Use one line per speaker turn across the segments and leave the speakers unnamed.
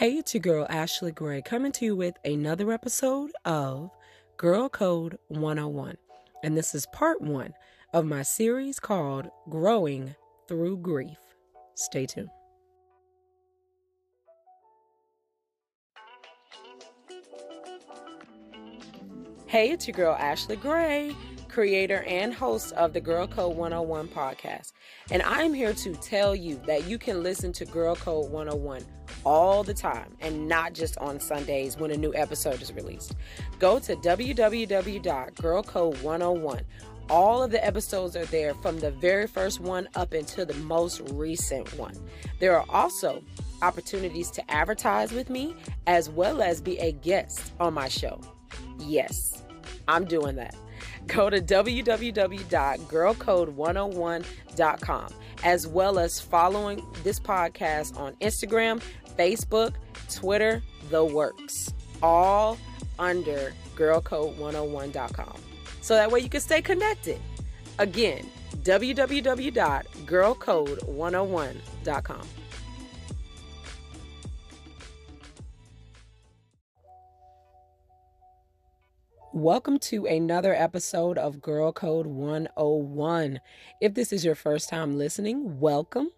Hey, it's your girl Ashley Gray coming to you with another episode of Girl Code 101. And this is part one of my series called Growing Through Grief. Stay tuned. Hey, it's your girl Ashley Gray, creator and host of the Girl Code 101 podcast. And I'm here to tell you that you can listen to Girl Code 101 all the time and not just on Sundays when a new episode is released. Go to www.girlcode101. All of the episodes are there from the very first one up until the most recent one. There are also opportunities to advertise with me as well as be a guest on my show. Yes, I'm doing that. Go to www.girlcode101.com as well as following this podcast on Instagram, Facebook, Twitter, the works, all under girlcode101.com. So that way you can stay connected. Again, www.girlcode101.com. Welcome to another episode of Girl Code 101. If this is your first time listening, welcome.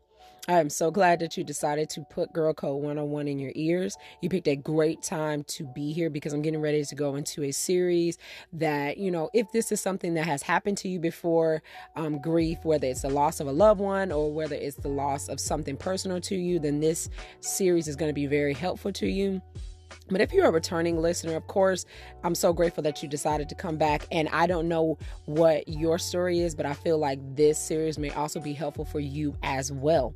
I am so glad that you decided to put Girl Code 101 in your ears. You picked a great time to be here because I'm getting ready to go into a series that, you know, if this is something that has happened to you before, um, grief, whether it's the loss of a loved one or whether it's the loss of something personal to you, then this series is going to be very helpful to you. But if you're a returning listener, of course, I'm so grateful that you decided to come back. And I don't know what your story is, but I feel like this series may also be helpful for you as well.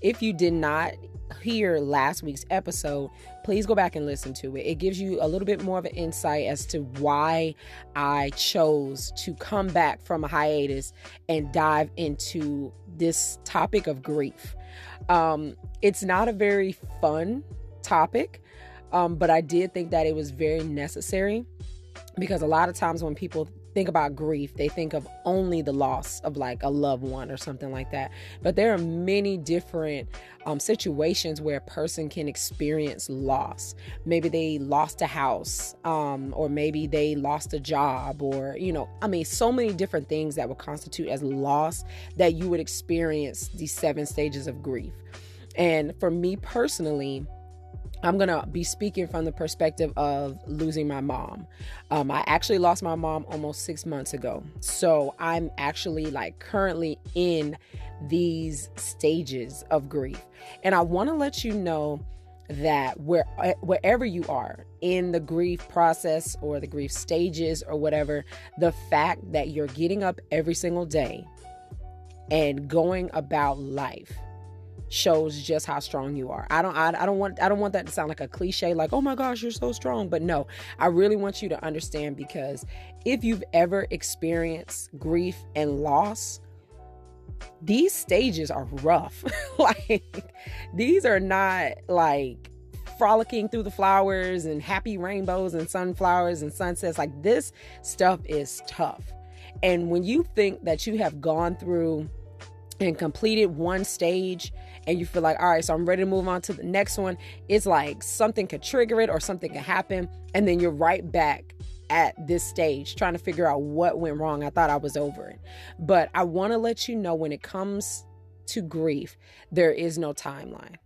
If you did not hear last week's episode, please go back and listen to it. It gives you a little bit more of an insight as to why I chose to come back from a hiatus and dive into this topic of grief. Um, it's not a very fun topic um, but I did think that it was very necessary because a lot of times when people think about grief, they think of only the loss of like a loved one or something like that. But there are many different um, situations where a person can experience loss. Maybe they lost a house, um, or maybe they lost a job, or, you know, I mean, so many different things that would constitute as loss that you would experience these seven stages of grief. And for me personally, I'm going to be speaking from the perspective of losing my mom. Um, I actually lost my mom almost six months ago. So I'm actually like currently in these stages of grief. And I want to let you know that where wherever you are in the grief process or the grief stages or whatever the fact that you're getting up every single day and going about life shows just how strong you are. I don't I, I don't want I don't want that to sound like a cliche like, "Oh my gosh, you're so strong." But no, I really want you to understand because if you've ever experienced grief and loss, these stages are rough. like these are not like frolicking through the flowers and happy rainbows and sunflowers and sunsets. Like this stuff is tough. And when you think that you have gone through and completed one stage and you feel like, all right, so I'm ready to move on to the next one, it's like something could trigger it or something could happen. And then you're right back at this stage trying to figure out what went wrong. I thought I was over it. But I want to let you know when it comes to grief, there is no timeline.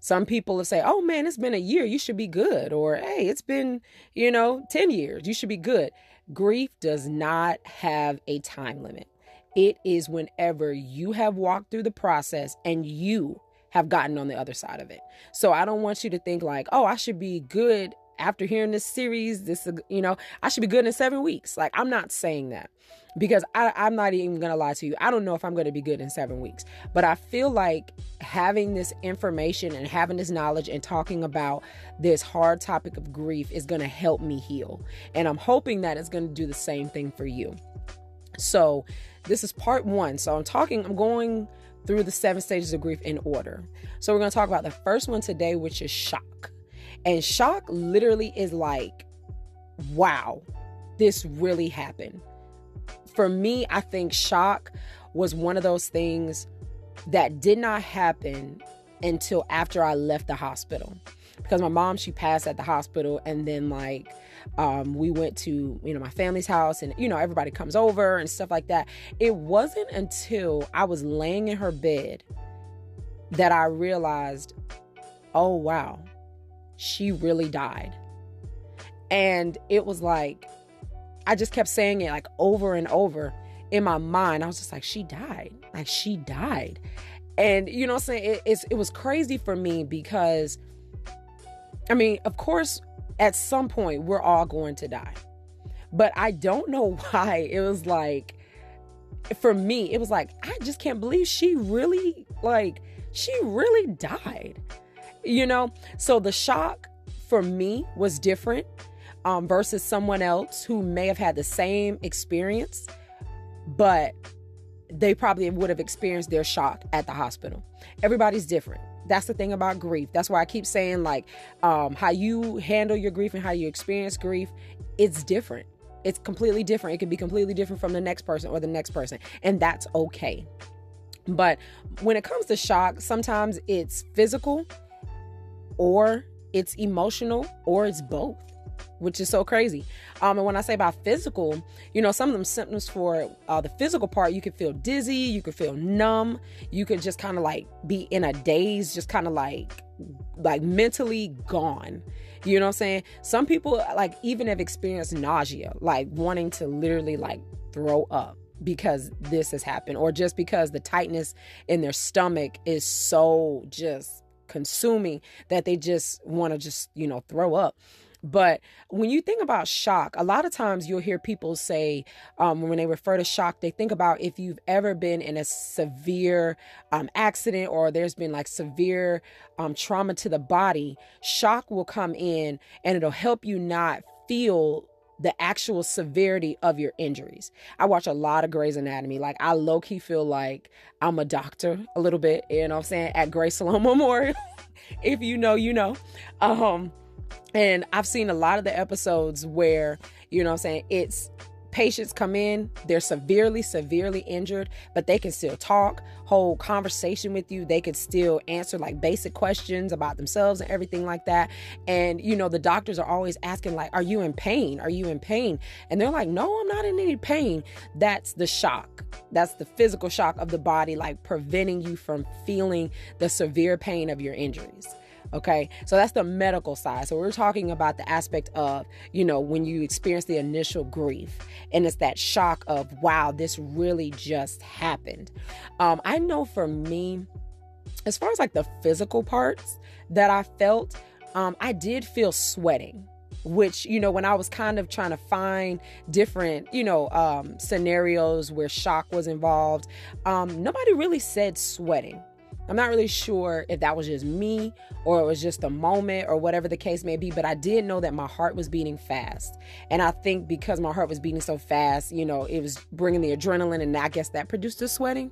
Some people will say, oh man, it's been a year, you should be good. Or hey, it's been, you know, 10 years, you should be good. Grief does not have a time limit. It is whenever you have walked through the process and you have gotten on the other side of it. So I don't want you to think like, oh, I should be good after hearing this series. This, you know, I should be good in seven weeks. Like, I'm not saying that because I, I'm not even going to lie to you. I don't know if I'm going to be good in seven weeks, but I feel like having this information and having this knowledge and talking about this hard topic of grief is going to help me heal. And I'm hoping that it's going to do the same thing for you. So, this is part one. So I'm talking, I'm going through the seven stages of grief in order. So we're going to talk about the first one today, which is shock. And shock literally is like, wow, this really happened. For me, I think shock was one of those things that did not happen until after I left the hospital. because my mom she passed at the hospital and then like um, we went to you know my family's house and you know everybody comes over and stuff like that. It wasn't until i was laying in her bed that i realized oh wow she really died. And it was like i just kept saying it like over and over in my mind. I was just like she died. Like she died. And you know i'm saying? It, it was crazy for me because I mean, of course, at some point, we're all going to die. But I don't know why it was like, for me, it was like, I just can't believe she really, like, she really died. You know? So the shock for me was different um, versus someone else who may have had the same experience, but they probably would have experienced their shock at the hospital. Everybody's different that's the thing about grief. That's why i keep saying like um, how you handle your grief and how you experience grief it's different. It's completely different. It can be completely different from the next person or the next person and that's okay. But when it comes to shock sometimes it's physical or it's emotional or it's both which is so crazy. Um, and when I say about physical, you know, some of them symptoms for uh, the physical part, you can feel dizzy, you can feel numb, you could just kind of like be in a daze, just kind of like like mentally gone. You know what I'm saying? Some people like even have experienced nausea, like wanting to literally like throw up because this has happened, or just because the tightness in their stomach is so just consuming that they just want to just you know throw up but when you think about shock, a lot of times you'll hear people say, um, when they refer to shock, they think about if you've ever been in a severe um, accident or there's been like severe um, trauma to the body, shock will come in and it'll help you not feel the actual severity of your injuries. I watch a lot of Grey's Anatomy. Like I low key feel like I'm a doctor a little bit, you know what I'm saying, at Grace Sloan Memorial. if you know, you know. Um and I've seen a lot of the episodes where, you know I'm saying, it's patients come in, they're severely, severely injured, but they can still talk, hold conversation with you. They could still answer like basic questions about themselves and everything like that. And, you know, the doctors are always asking, like, are you in pain? Are you in pain? And they're like, no, I'm not in any pain. That's the shock. That's the physical shock of the body, like preventing you from feeling the severe pain of your injuries. Okay. So that's the medical side. So we're talking about the aspect of, you know, when you experience the initial grief and it's that shock of, wow, this really just happened. Um, I know for me, as far as like the physical parts that I felt, um, I did feel sweating which you know when i was kind of trying to find different you know um, scenarios where shock was involved um, nobody really said sweating I'm not really sure if that was just me or it was just a moment or whatever the case may be, but I did know that my heart was beating fast. And I think because my heart was beating so fast, you know, it was bringing the adrenaline and I guess that produced the sweating.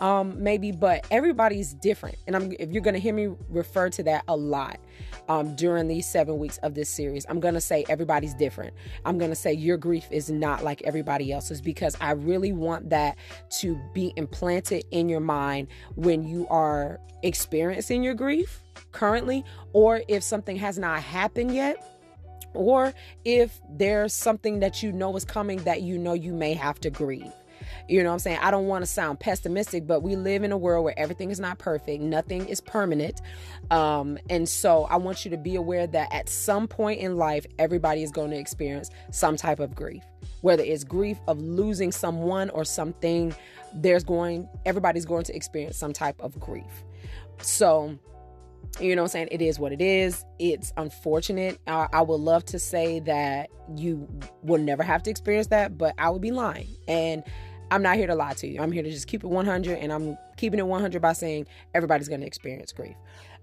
Um, maybe, but everybody's different. And I'm if you're gonna hear me refer to that a lot um, during these seven weeks of this series, I'm gonna say everybody's different. I'm gonna say your grief is not like everybody else's because I really want that to be implanted in your mind when you are experiencing your grief currently, or if something has not happened yet, or if there's something that you know is coming that you know you may have to grieve. You know what I'm saying? I don't want to sound pessimistic, but we live in a world where everything is not perfect, nothing is permanent. Um, and so I want you to be aware that at some point in life, everybody is going to experience some type of grief, whether it's grief of losing someone or something there's going everybody's going to experience some type of grief. So you know what i'm saying? It is what it is. It's unfortunate. I, I would love to say that you will never have to experience that but i would be lying. And i'm not here to lie to you i'm here to just keep it 100 and i'm keeping it 100 by saying everybody's going to experience grief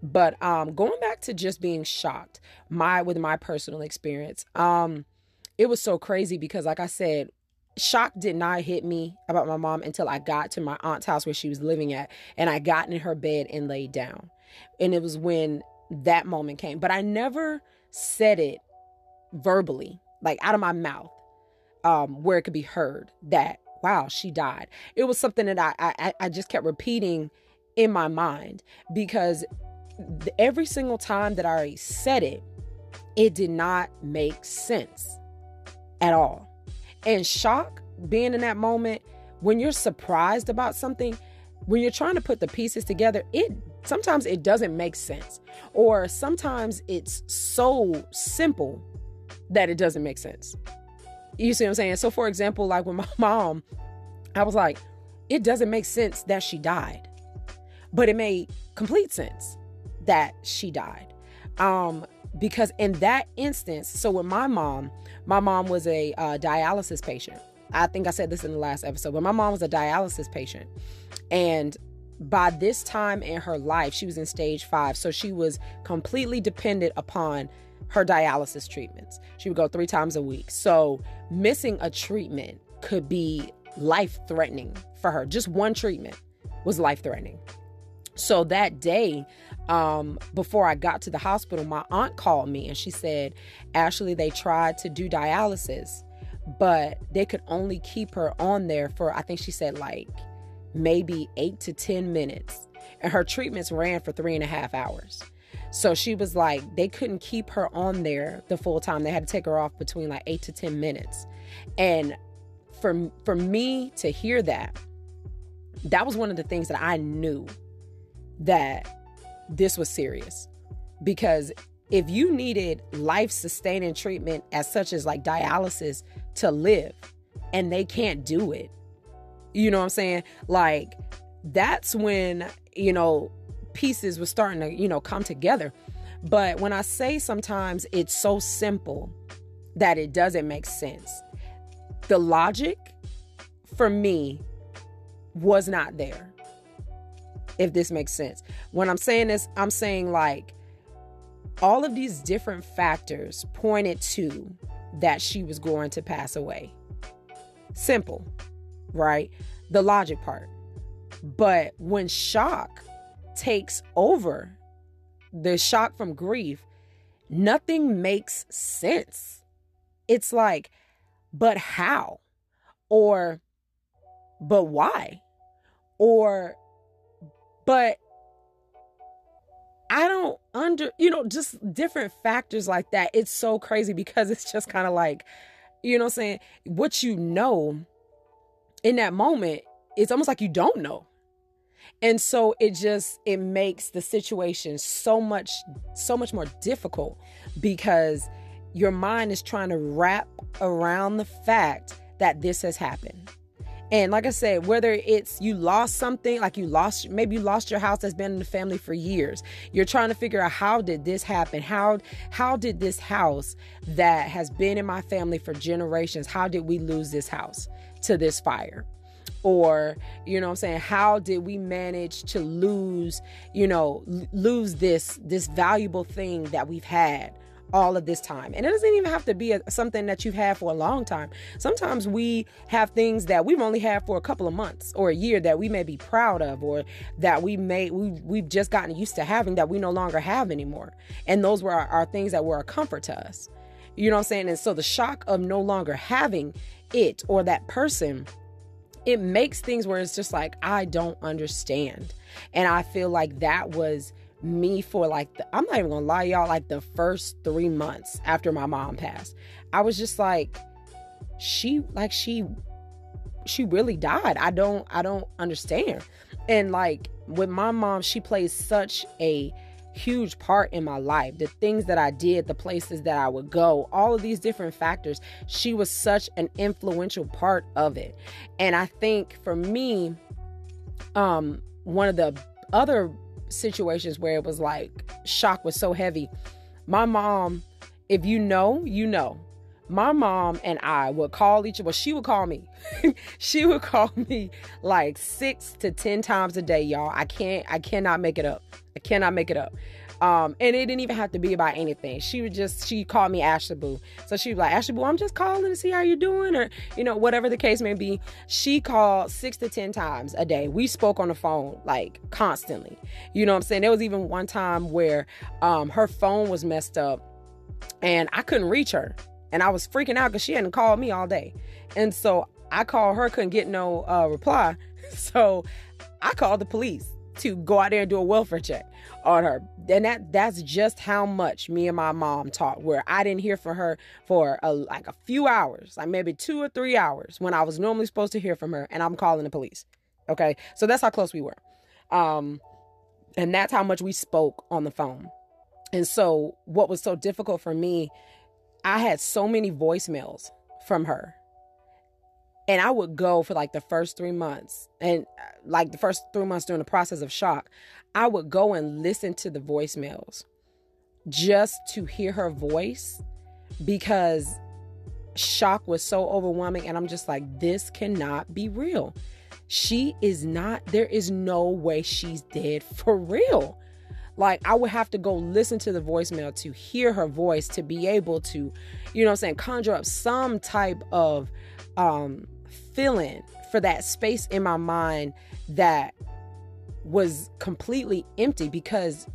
but um going back to just being shocked my with my personal experience um it was so crazy because like i said shock did not hit me about my mom until I got to my aunt's house where she was living at and I got in her bed and laid down. And it was when that moment came. But I never said it verbally, like out of my mouth, um, where it could be heard that, wow, she died. It was something that I, I, I just kept repeating in my mind because every single time that I said it, it did not make sense at all. And shock, being in that moment, when you're surprised about something, when you're trying to put the pieces together, it sometimes it doesn't make sense. Or sometimes it's so simple that it doesn't make sense. You see what I'm saying? So for example, like with my mom, I was like, it doesn't make sense that she died. But it made complete sense that she died. Um, because in that instance, so with my mom, my mom was a uh, dialysis patient. I think I said this in the last episode, but my mom was a dialysis patient. And by this time in her life, she was in stage five. So she was completely dependent upon her dialysis treatments. She would go three times a week. So missing a treatment could be life threatening for her. Just one treatment was life threatening. So that day, um, before I got to the hospital, my aunt called me and she said, Ashley, they tried to do dialysis, but they could only keep her on there for, I think she said, like maybe eight to 10 minutes. And her treatments ran for three and a half hours. So she was like, they couldn't keep her on there the full time. They had to take her off between like eight to 10 minutes. And for, for me to hear that, that was one of the things that I knew that this was serious because if you needed life sustaining treatment as such as like dialysis to live and they can't do it you know what i'm saying like that's when you know pieces were starting to you know come together but when i say sometimes it's so simple that it doesn't make sense the logic for me was not there if this makes sense. When I'm saying this, I'm saying like all of these different factors pointed to that she was going to pass away. Simple, right? The logic part. But when shock takes over, the shock from grief, nothing makes sense. It's like, but how? Or, but why? Or, but I don't under, you know, just different factors like that. It's so crazy because it's just kind of like, you know I'm saying? What you know in that moment, it's almost like you don't know. And so it just it makes the situation so much so much more difficult because your mind is trying to wrap around the fact that this has happened. And like I said, whether it's you lost something, like you lost, maybe you lost your house that's been in the family for years. You're trying to figure out how did this happen? How how did this house that has been in my family for generations, how did we lose this house to this fire? Or, you know I'm saying, how did we manage to lose, you know, lose this this valuable thing that we've had? all of this time. And it doesn't even have to be a, something that you've had for a long time. Sometimes we have things that we've only had for a couple of months or a year that we may be proud of or that we may we we've just gotten used to having that we no longer have anymore. And those were our, our things that were a comfort to us. You know what I'm saying? And so the shock of no longer having it or that person it makes things where it's just like I don't understand. And I feel like that was me for like the, I'm not even gonna lie, y'all, like the first three months after my mom passed. I was just like, she like she she really died. I don't I don't understand. And like with my mom, she plays such a huge part in my life. The things that I did, the places that I would go, all of these different factors, she was such an influential part of it. And I think for me, um, one of the other situations where it was like shock was so heavy. My mom, if you know, you know. My mom and I would call each other. Well, she would call me. she would call me like six to ten times a day, y'all. I can't. I cannot make it up. I cannot make it up. Um, and it didn't even have to be about anything. She would just she called me Ashley Boo. So she was like, Ashley Boo, I'm just calling to see how you're doing, or you know, whatever the case may be. She called six to ten times a day. We spoke on the phone like constantly. You know what I'm saying? There was even one time where um her phone was messed up and I couldn't reach her. And I was freaking out because she hadn't called me all day. And so I called her, couldn't get no uh, reply. So I called the police to go out there and do a welfare check on her. And that that's just how much me and my mom talked. Where I didn't hear from her for a, like a few hours, like maybe two or three hours, when I was normally supposed to hear from her, and I'm calling the police. Okay, so that's how close we were, um, and that's how much we spoke on the phone. And so, what was so difficult for me, I had so many voicemails from her and I would go for like the first three months, and uh, like the first three months during the process of shock, I would go and listen to the voicemails just to hear her voice because shock was so overwhelming. And I'm just like, this cannot be real. She is not, there is no way she's dead for real. Like, I would have to go listen to the voicemail to hear her voice to be able to, you know I'm saying, conjure up some type of um feeling for that space in my mind that was completely empty because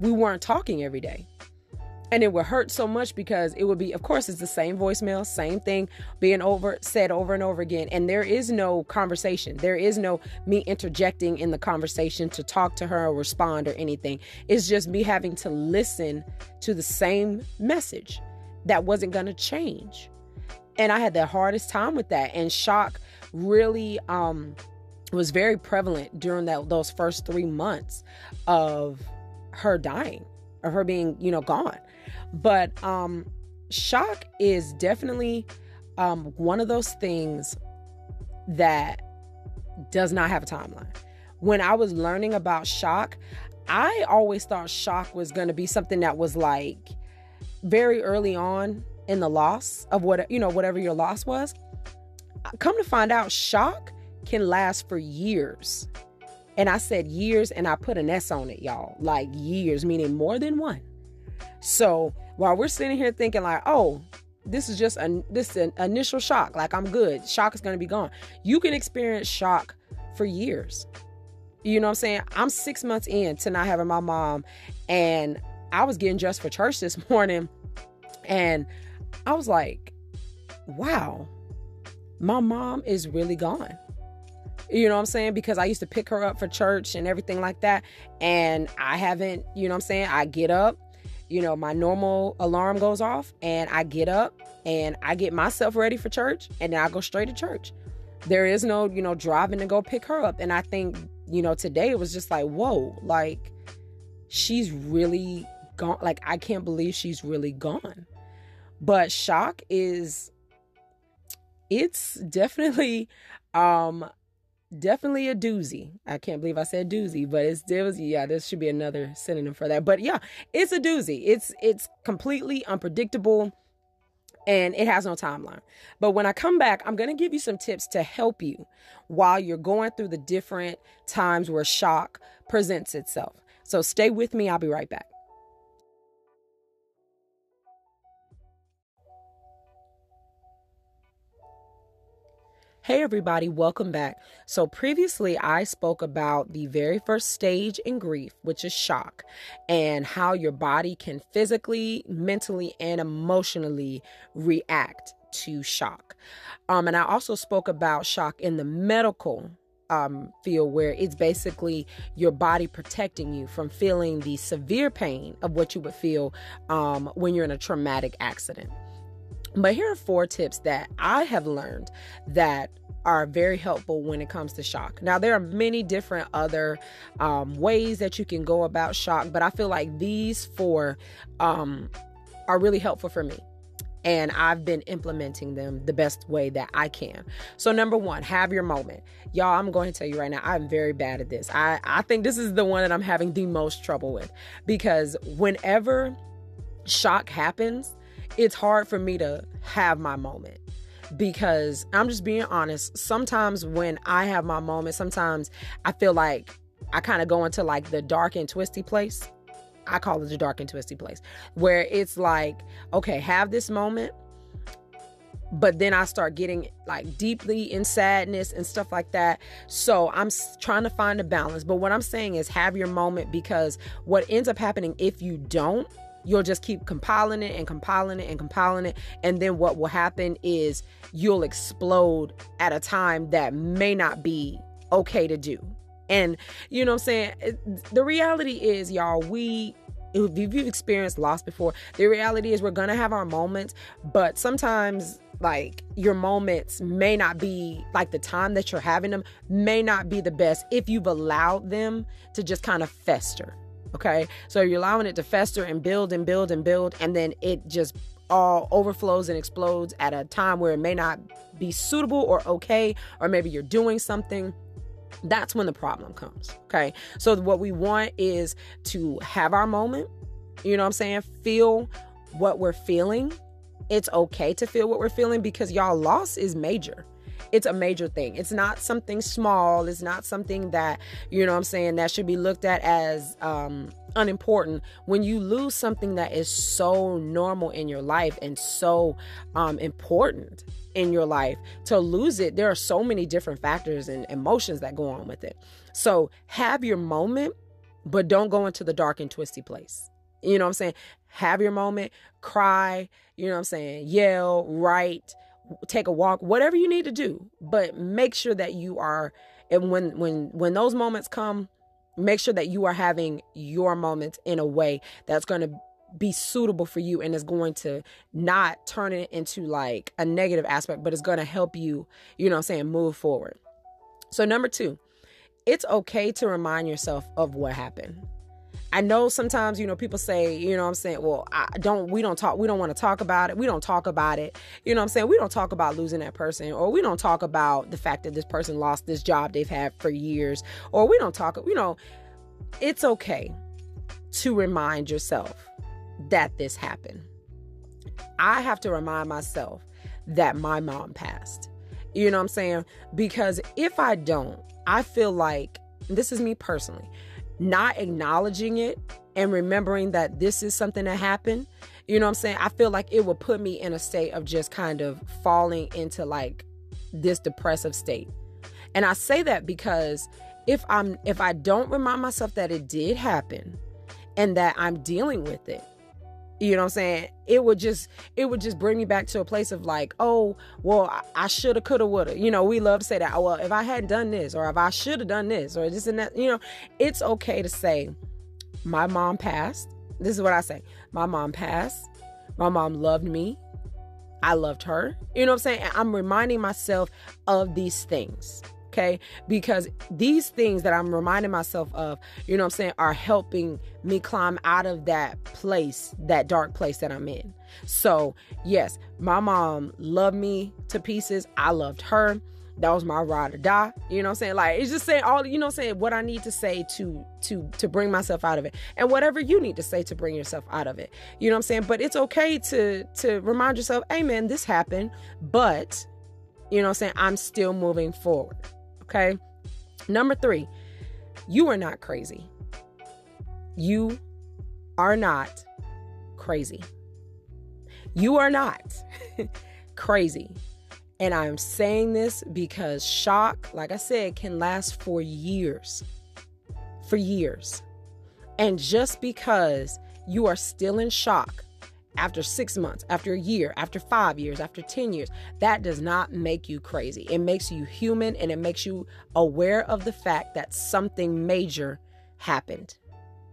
we weren't talking every day. And it would hurt so much because it would be, of course, it's the same voicemail, same thing being over said over and over again. And there is no conversation. There is no me interjecting in the conversation to talk to her or respond or anything. It's just me having to listen to the same message that wasn't going to change and I had the hardest time with that. And shock really um, was very prevalent during that those first three months of her dying, or her being, you know, gone. But um, shock is definitely um, one of those things that does not have a timeline. When I was learning about shock, I always thought shock was going to be something that was like very early on in the loss of what you know whatever your loss was. Come to find out shock can last for years. And i said years and i put an s on it y'all like years meaning more than one so while we're sitting here thinking like oh this is just a this an initial shock like i'm good shock is to be gone you can experience shock for years you know what i'm saying i'm six months in to not having my mom and i was getting dressed for church this morning and I was like, wow, my mom is really gone. You know what I'm saying? Because I used to pick her up for church and everything like that. And I haven't, you know what I'm saying? I get up, you know, my normal alarm goes off, and I get up and I get myself ready for church, and then I go straight to church. There is no, you know, driving to go pick her up. And I think, you know, today it was just like, whoa, like she's really gone. Like, I can't believe she's really gone. But shock is it's definitely um definitely a doozy. I can't believe I said doozy, but it's doozy. Yeah, this should be another synonym for that. But yeah, it's a doozy. It's it's completely unpredictable and it has no timeline. But when I come back, I'm going to give you some tips to help you while you're going through the different times where shock presents itself. So stay with me. I'll be right back. Hey, everybody, welcome back. So, previously, I spoke about the very first stage in grief, which is shock, and how your body can physically, mentally, and emotionally react to shock. Um, and I also spoke about shock in the medical um, field, where it's basically your body protecting you from feeling the severe pain of what you would feel um, when you're in a traumatic accident. But here are four tips that I have learned that are very helpful when it comes to shock. Now, there are many different other um, ways that you can go about shock, but I feel like these four um, are really helpful for me. And I've been implementing them the best way that I can. So, number one, have your moment. Y'all, I'm going to tell you right now, I'm very bad at this. I, I think this is the one that I'm having the most trouble with because whenever shock happens, it's hard for me to have my moment because I'm just being honest. Sometimes when I have my moment, sometimes I feel like I kind of go into like the dark and twisty place. I call it the dark and twisty place where it's like, okay, have this moment, but then I start getting like deeply in sadness and stuff like that. So I'm trying to find a balance. But what I'm saying is have your moment because what ends up happening if you don't you'll just keep compiling it and compiling it and compiling it. And then what will happen is you'll explode at a time that may not be okay to do. And you know what I'm saying? The reality is, y'all, we if you've experienced loss before, the reality is we're gonna have our moments, but sometimes like your moments may not be like the time that you're having them may not be the best if you've allowed them to just kind of fester. Okay. So you're allowing it to fester and build and build and build, and then it just all overflows and explodes at a time where it may not be suitable or okay, or maybe you're doing something that's when the problem comes. Okay. So what we want is to have our moment, you know what I'm saying? Feel what we're feeling. It's okay to feel what we're feeling because y'all loss is major it's a major thing. It's not something small. It's not something that, you know I'm saying, that should be looked at as um, unimportant. When you lose something that is so normal in your life and so um, important in your life, to lose it, there are so many different factors and emotions that go on with it. So have your moment, but don't go into the dark and twisty place. You know what I'm saying? Have your moment, cry, you know what I'm saying? Yell, write, take a walk, whatever you need to do, but make sure that you are and when when when those moments come, make sure that you are having your moments in a way that's going to be suitable for you and is going to not turn it into like a negative aspect, but it's going to help you, you know I'm saying, move forward. So number 2, it's okay to remind yourself of what happened. I know sometimes, you know, people say, you know I'm saying, well, I don't, we don't talk, we don't want to talk about it. We don't talk about it. You know I'm saying? We don't talk about losing that person, or we don't talk about the fact that this person lost this job they've had for years, or we don't talk, you know, it's okay to remind yourself that this happened. I have to remind myself that my mom passed. You know what I'm saying? Because if I don't, I feel like this is me personally not acknowledging it and remembering that this is something that happened, you know what I'm saying? I feel like it would put me in a state of just kind of falling into like this depressive state. And I say that because if I'm if I don't remind myself that it did happen and that I'm dealing with it, you know what I'm saying? It would just it would just bring me back to a place of like, oh, well, I, shoulda, coulda, woulda. You know, we love to say that. Oh, well, if I hadn't done this, or if I should have done this, or this and that. You know, it's okay to say, my mom passed. This is what I say. My mom passed. My mom loved me. I loved her. You know what I'm saying? I'm reminding myself of these things okay? Because these things that I'm reminding myself of, you know what I'm saying, are helping me climb out of that place, that dark place that I'm in. So, yes, my mom loved me to pieces. I loved her. That was my ride or die. You know what I'm saying? Like it's just saying all you know I'm saying what I need to say to to to bring myself out of it. And whatever you need to say to bring yourself out of it. You know what I'm saying? But it's okay to to remind yourself, hey man, this happened, but you know what I'm saying, I'm still moving forward. Okay. Number three, you are not crazy. You are not crazy. You are not crazy. And I'm saying this because shock, like I said, can last for years. For years. And just because you are still in shock after six months, after a year, after five years, after 10 years, that does not make you crazy. It makes you human and it makes you aware of the fact that something major happened.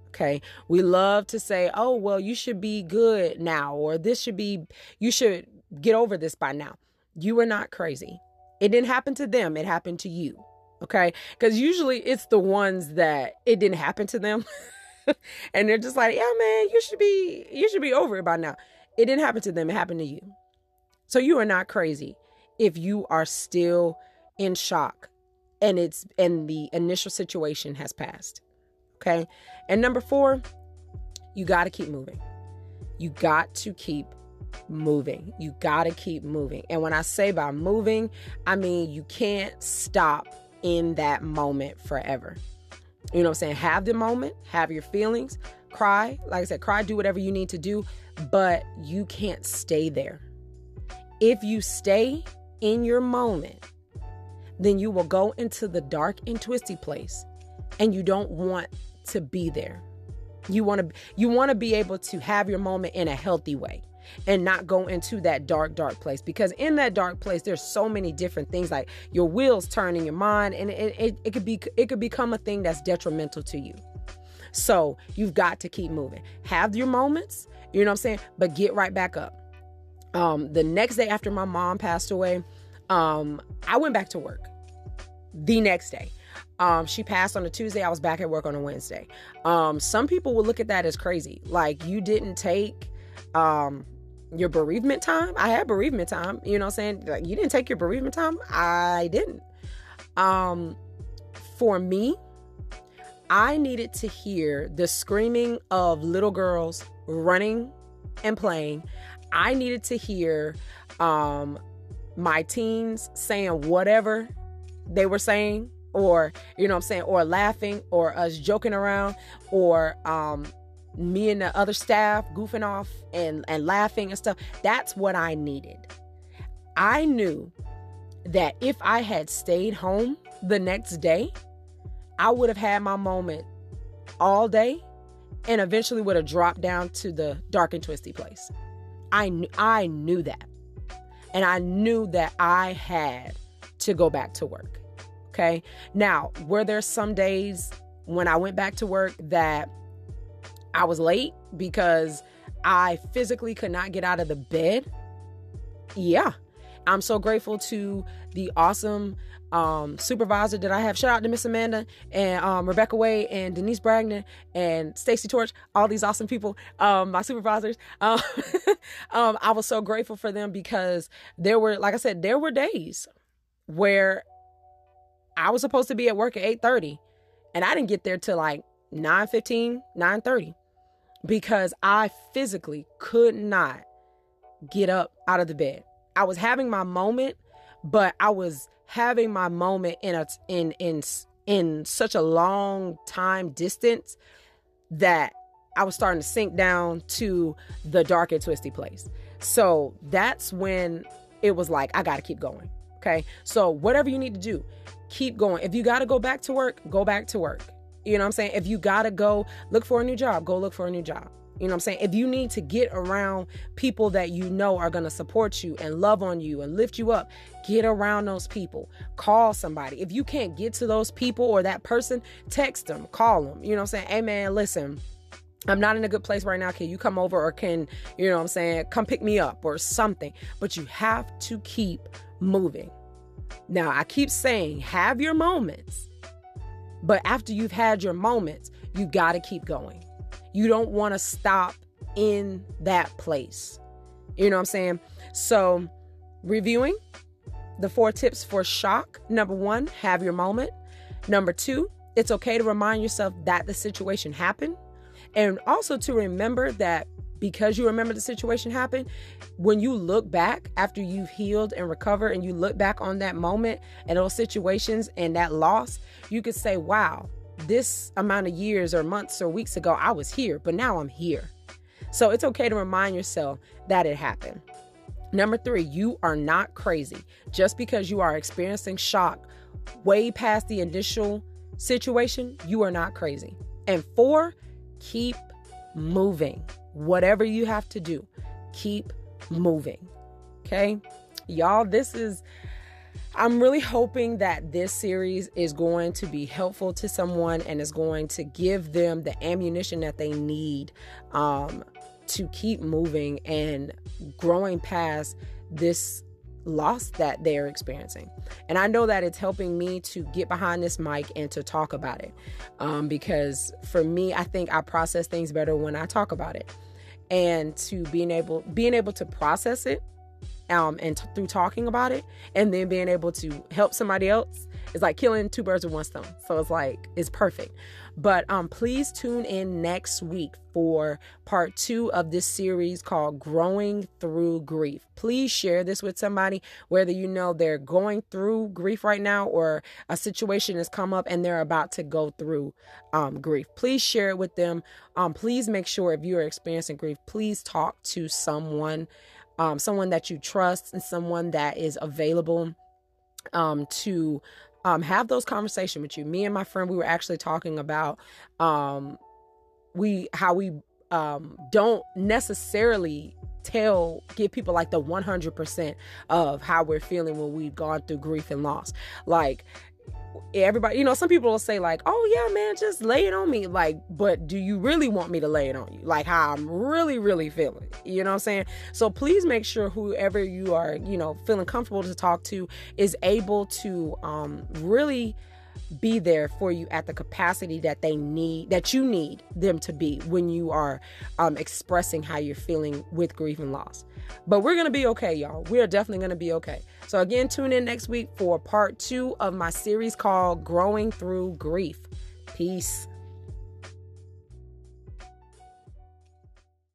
Okay. We love to say, oh, well, you should be good now, or this should be, you should get over this by now. You are not crazy. It didn't happen to them, it happened to you. Okay. Because usually it's the ones that it didn't happen to them. and they're just like, yeah, man, you should be you should be over it by now. It didn't happen to them, it happened to you. So you are not crazy if you are still in shock and it's and the initial situation has passed. Okay? And number 4, you got to keep moving. You got to keep moving. You got to keep moving. And when I say by moving, I mean you can't stop in that moment forever. You know what I'm saying? Have the moment, have your feelings, cry. Like I said, cry, do whatever you need to do, but you can't stay there. If you stay in your moment, then you will go into the dark and twisty place and you don't want to be there. You want to you want to be able to have your moment in a healthy way. and not go into that dark, dark place. Because in that dark place, there's so many different things like your wheels turn in your mind, and it, it, it could be it could become a thing that's detrimental to you. So you've got to keep moving. Have your moments, you know what I'm saying? But get right back up. Um, the next day after my mom passed away, um, I went back to work. The next day. Um, she passed on a Tuesday. I was back at work on a Wednesday. Um, some people would look at that as crazy. Like you didn't take um your bereavement time. I had bereavement time, you know what I'm saying? Like you didn't take your bereavement time. I didn't. Um for me, I needed to hear the screaming of little girls running and playing. I needed to hear um my teens saying whatever they were saying or you know what I'm saying or laughing or us joking around or um me and the other staff goofing off and and laughing and stuff that's what I needed. I knew that if I had stayed home the next day I would have had my moment all day and eventually would have dropped down to the dark and twisty place. I knew I knew that. And I knew that I had to go back to work Okay. Now, were there some days when I went back to work that I was late because I physically could not get out of the bed? Yeah. I'm so grateful to the awesome um, supervisor that I have. Shout out to Miss Amanda and um, Rebecca Way and Denise Bragner and Stacy Torch, all these awesome people, um, my supervisors. Um, um, I was so grateful for them because there were, like I said, there were days where I was supposed to be at work at 8:30 and I didn't get there till like 9:15, 9:30 because I physically could not get up out of the bed. I was having my moment, but I was having my moment in a in in in such a long time distance that I was starting to sink down to the dark and twisty place. So that's when it was like I got to keep going. Okay? So whatever you need to do, keep going. If you got to go back to work, go back to work. You know what I'm saying? If you got to go look for a new job, go look for a new job. You know what I'm saying? If you need to get around people that you know are going to support you and love on you and lift you up, get around those people. Call somebody. If you can't get to those people or that person, text them, call them. You know what I'm saying? Hey, man, listen. I'm not in a good place right now. Can you come over or can, you know what I'm saying, come pick me up or something? But you have to keep moving. Now, I keep saying have your moments, but after you've had your moments, you got to keep going. You don't want to stop in that place. You know what I'm saying? So, reviewing the four tips for shock. Number one, have your moment. Number two, it's okay to remind yourself that the situation happened. And also to remember that because you remember the situation happened, when you look back after you've healed and recovered and you look back on that moment and those situations and that loss, you could say, wow, this amount of years or months or weeks ago, I was here, but now I'm here. So it's okay to remind yourself that it happened. Number three, you are not crazy. Just because you are experiencing shock way past the initial situation, you are not crazy. And four, keep moving. Whatever you have to do, keep moving. Okay? Y'all, this is. I'm really hoping that this series is going to be helpful to someone and is going to give them the ammunition that they need um, to keep moving and growing past this loss that they're experiencing. And I know that it's helping me to get behind this mic and to talk about it. Um, because for me, I think I process things better when I talk about it. And to being able being able to process it um, and t- through talking about it and then being able to help somebody else is like killing two birds with one stone. So it's like it's perfect. But um, please tune in next week for part two of this series called Growing Through Grief. Please share this with somebody, whether you know they're going through grief right now or a situation has come up and they're about to go through um, grief. Please share it with them. Um, please make sure if you are experiencing grief, please talk to someone um, someone that you trust and someone that is available um, to um, have those conversations with you. Me and my friend, we were actually talking about um, we how we um, don't necessarily tell give people like the 100% of how we're feeling when we've gone through grief and loss like everybody you know some people will say like oh yeah man just lay it on me. Like but do you really want me to lay it on you? Like how i'm really really feeling you know what i'm saying? So please make sure whoever you are you know feeling comfortable to talk to is able to um really be there for you at the capacity that they need that you need them to be when you are um, expressing how you're feeling with grief and loss. But we're gonna be okay y'all. We are definitely gonna be okay. So again tune in next week for part two of my series called growing through grief. Peace